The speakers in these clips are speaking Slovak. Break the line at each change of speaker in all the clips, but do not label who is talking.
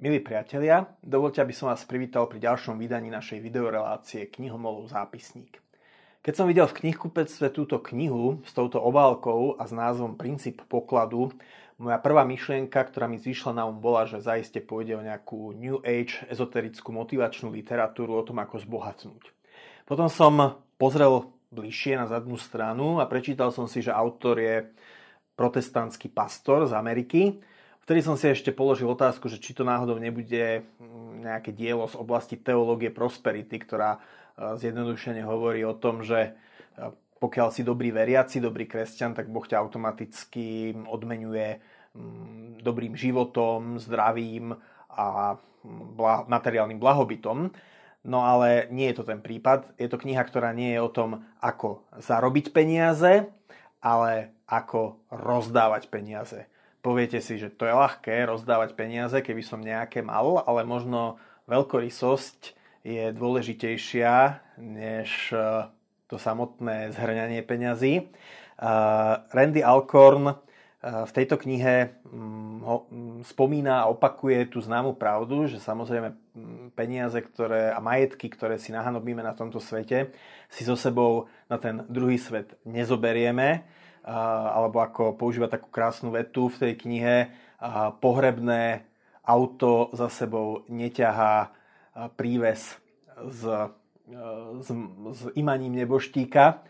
Milí priatelia, dovolte, aby som vás privítal pri ďalšom vydaní našej videorelácie Knihomolov zápisník. Keď som videl v knihkupectve túto knihu s touto obálkou a s názvom Princíp pokladu, moja prvá myšlienka, ktorá mi zišla na um, bola, že zaiste pôjde o nejakú New Age ezoterickú motivačnú literatúru o tom, ako zbohatnúť. Potom som pozrel bližšie na zadnú stranu a prečítal som si, že autor je protestantský pastor z Ameriky, Vtedy som si ešte položil otázku, že či to náhodou nebude mm, nejaké dielo z oblasti teológie prosperity, ktorá e, zjednodušene hovorí o tom, že e, pokiaľ si dobrý veriaci, dobrý kresťan, tak Boh ťa automaticky odmenuje mm, dobrým životom, zdravím a mm, materiálnym blahobytom. No ale nie je to ten prípad. Je to kniha, ktorá nie je o tom, ako zarobiť peniaze, ale ako rozdávať peniaze poviete si, že to je ľahké rozdávať peniaze, keby som nejaké mal, ale možno veľkorysosť je dôležitejšia než e, to samotné zhrňanie peňazí. E, Randy Alcorn e, v tejto knihe mm, mm, spomína a opakuje tú známu pravdu, že samozrejme mm, peniaze ktoré, a majetky, ktoré si nahanobíme na tomto svete, si so sebou na ten druhý svet nezoberieme, alebo ako používa takú krásnu vetu v tej knihe, pohrebné auto za sebou neťahá príves s, s, s imaním neboštíka.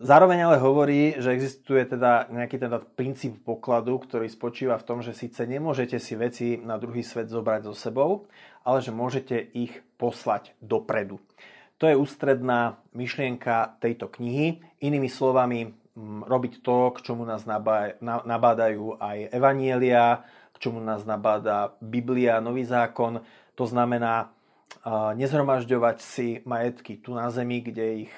Zároveň ale hovorí, že existuje teda nejaký teda princíp pokladu, ktorý spočíva v tom, že síce nemôžete si veci na druhý svet zobrať so sebou, ale že môžete ich poslať dopredu. To je ústredná myšlienka tejto knihy. Inými slovami, robiť to, k čomu nás nabádajú aj evanielia, k čomu nás nabáda Biblia, Nový zákon. To znamená nezhromažďovať si majetky tu na zemi, kde ich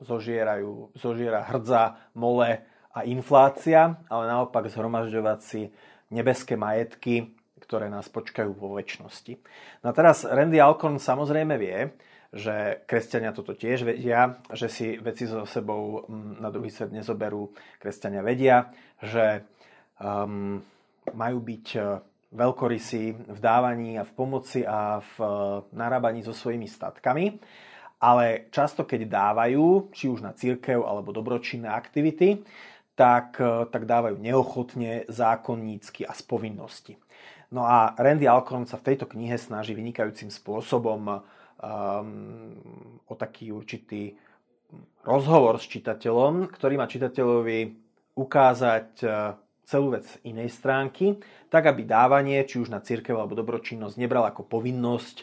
zožierajú, zožiera hrdza, mole a inflácia, ale naopak zhromažďovať si nebeské majetky, ktoré nás počkajú vo väčšnosti. No a teraz Randy Alcorn samozrejme vie, že kresťania toto tiež vedia, že si veci so sebou mm, na druhý svet nezoberú. Kresťania vedia, že um, majú byť e, veľkorysí v dávaní a v pomoci a v e, narábaní so svojimi statkami. Ale často, keď dávajú, či už na církev alebo dobročinné aktivity, tak, e, tak dávajú neochotne, zákonnícky a z povinnosti. No a Randy Alcorn sa v tejto knihe snaží vynikajúcim spôsobom um, o taký určitý rozhovor s čitateľom, ktorý má čitateľovi ukázať uh, celú vec z inej stránky, tak aby dávanie, či už na církev alebo dobročinnosť, nebral ako povinnosť,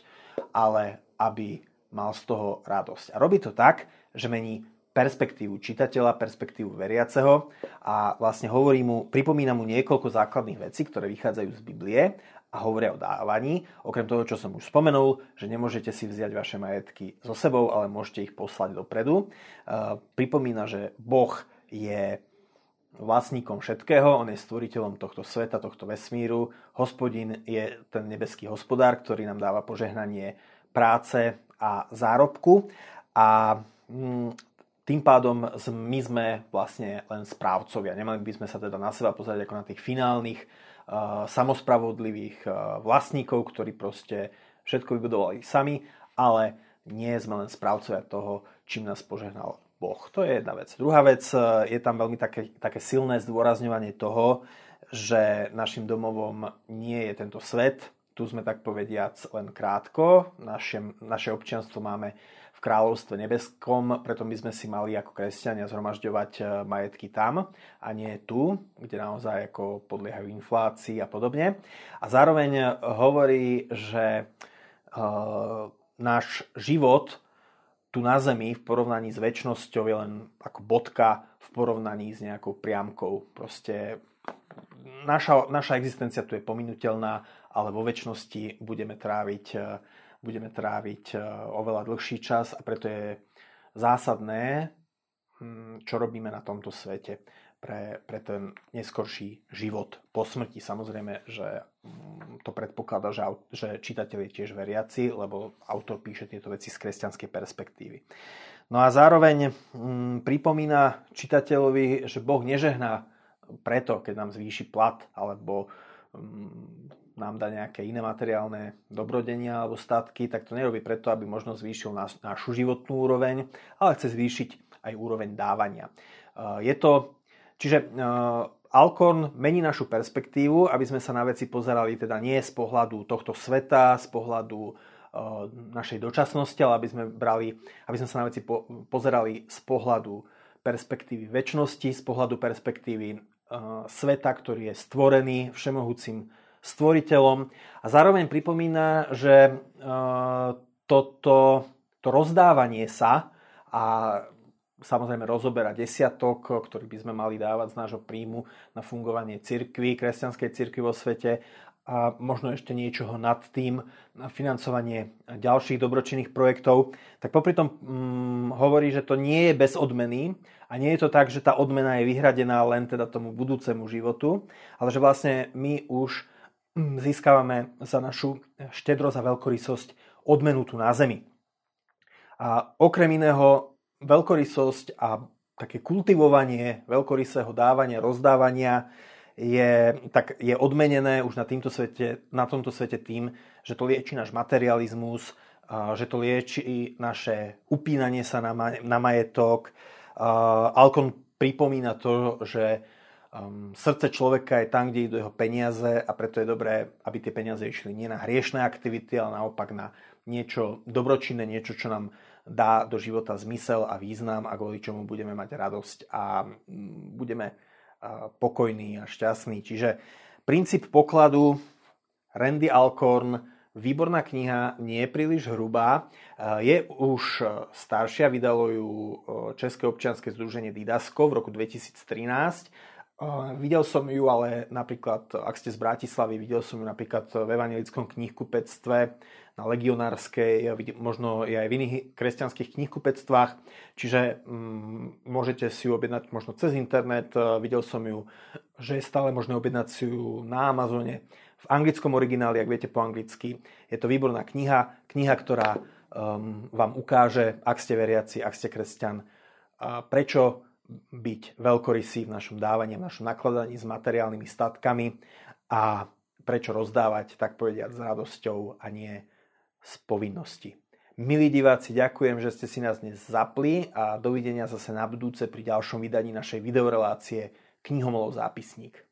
ale aby mal z toho radosť. A robí to tak, že mení perspektívu čitateľa, perspektívu veriaceho a vlastne hovorí mu, pripomína mu niekoľko základných vecí, ktoré vychádzajú z Biblie a hovoria o dávaní. Okrem toho, čo som už spomenul, že nemôžete si vziať vaše majetky so sebou, ale môžete ich poslať dopredu. Pripomína, že Boh je vlastníkom všetkého, on je stvoriteľom tohto sveta, tohto vesmíru. Hospodin je ten nebeský hospodár, ktorý nám dáva požehnanie práce a zárobku. A mm, tým pádom my sme vlastne len správcovia. Nemali by sme sa teda na seba pozerať ako na tých finálnych samospravodlivých vlastníkov, ktorí proste všetko vybudovali sami, ale nie sme len správcovia toho, čím nás požehnal Boh. To je jedna vec. Druhá vec, e, je tam veľmi také, také silné zdôrazňovanie toho, že našim domovom nie je tento svet. Tu sme tak povediac len krátko. Naše, naše občianstvo máme v kráľovstve nebeskom, preto my sme si mali ako kresťania zhromažďovať e, majetky tam a nie tu, kde naozaj ako podliehajú inflácii a podobne. A zároveň hovorí, že uh, náš život tu na Zemi v porovnaní s väčšnosťou je len ako bodka v porovnaní s nejakou priamkou. Proste naša, naša existencia tu je pominutelná, ale vo väčšnosti budeme tráviť budeme tráviť e, oveľa dlhší čas a preto je zásadné, hm, čo robíme na tomto svete pre, pre ten neskorší život po smrti. Samozrejme, že hm, to predpokladá, že, že čitateľ je tiež veriaci, lebo autor píše tieto veci z kresťanskej perspektívy. No a zároveň hm, pripomína čitateľovi, že Boh nežehná preto, keď nám zvýši plat, alebo mm, nám dá nejaké iné materiálne dobrodenia alebo statky, tak to nerobí preto, aby možno zvýšil nás, našu životnú úroveň, ale chce zvýšiť aj úroveň dávania. Je to, čiže Alkorn mení našu perspektívu, aby sme sa na veci pozerali teda nie z pohľadu tohto sveta, z pohľadu našej dočasnosti, ale aby sme, brali, aby sme sa na veci po, pozerali z pohľadu perspektívy väčšnosti, z pohľadu perspektívy uh, sveta, ktorý je stvorený všemohúcim stvoriteľom. A zároveň pripomína, že uh, toto to rozdávanie sa a samozrejme rozoberá desiatok, ktorý by sme mali dávať z nášho príjmu na fungovanie cirkvy, kresťanskej cirkvy vo svete a možno ešte niečoho nad tým na financovanie ďalších dobročinných projektov, tak popri tom hm, hovorí, že to nie je bez odmeny a nie je to tak, že tá odmena je vyhradená len teda tomu budúcemu životu, ale že vlastne my už hm, získavame za našu štedrosť a veľkorysosť odmenu tu na zemi. A okrem iného veľkorysosť a také kultivovanie veľkorysého dávania, rozdávania je, tak je odmenené už na, týmto svete, na tomto svete tým, že to lieči náš materializmus, že to lieči naše upínanie sa na, na majetok. Alkon pripomína to, že um, srdce človeka je tam, kde idú jeho peniaze a preto je dobré, aby tie peniaze išli nie na hriešné aktivity, ale naopak na niečo dobročinné, niečo, čo nám dá do života zmysel a význam a kvôli čomu budeme mať radosť a budeme pokojný a šťastný. Čiže princíp pokladu Randy Alcorn, výborná kniha, nie príliš hrubá, je už staršia, vydalo ju České občianske združenie Didasko v roku 2013. Videl som ju ale napríklad, ak ste z Bratislavy, videl som ju napríklad v evangelickom knihkupectve na legionárskej, možno aj v iných kresťanských knihkupectvách, čiže mm, môžete si ju objednať možno cez internet, e, videl som ju, že je stále možné objednať si ju na Amazone, v anglickom origináli, ak viete po anglicky. Je to výborná kniha, kniha, ktorá um, vám ukáže, ak ste veriaci, ak ste kresťan, prečo byť veľkorysý v našom dávaní, v našom nakladaní s materiálnymi statkami a prečo rozdávať, tak povediať, s radosťou a nie z povinnosti. Milí diváci, ďakujem, že ste si nás dnes zapli a dovidenia zase na budúce pri ďalšom vydaní našej videorelácie Knihomolov zápisník.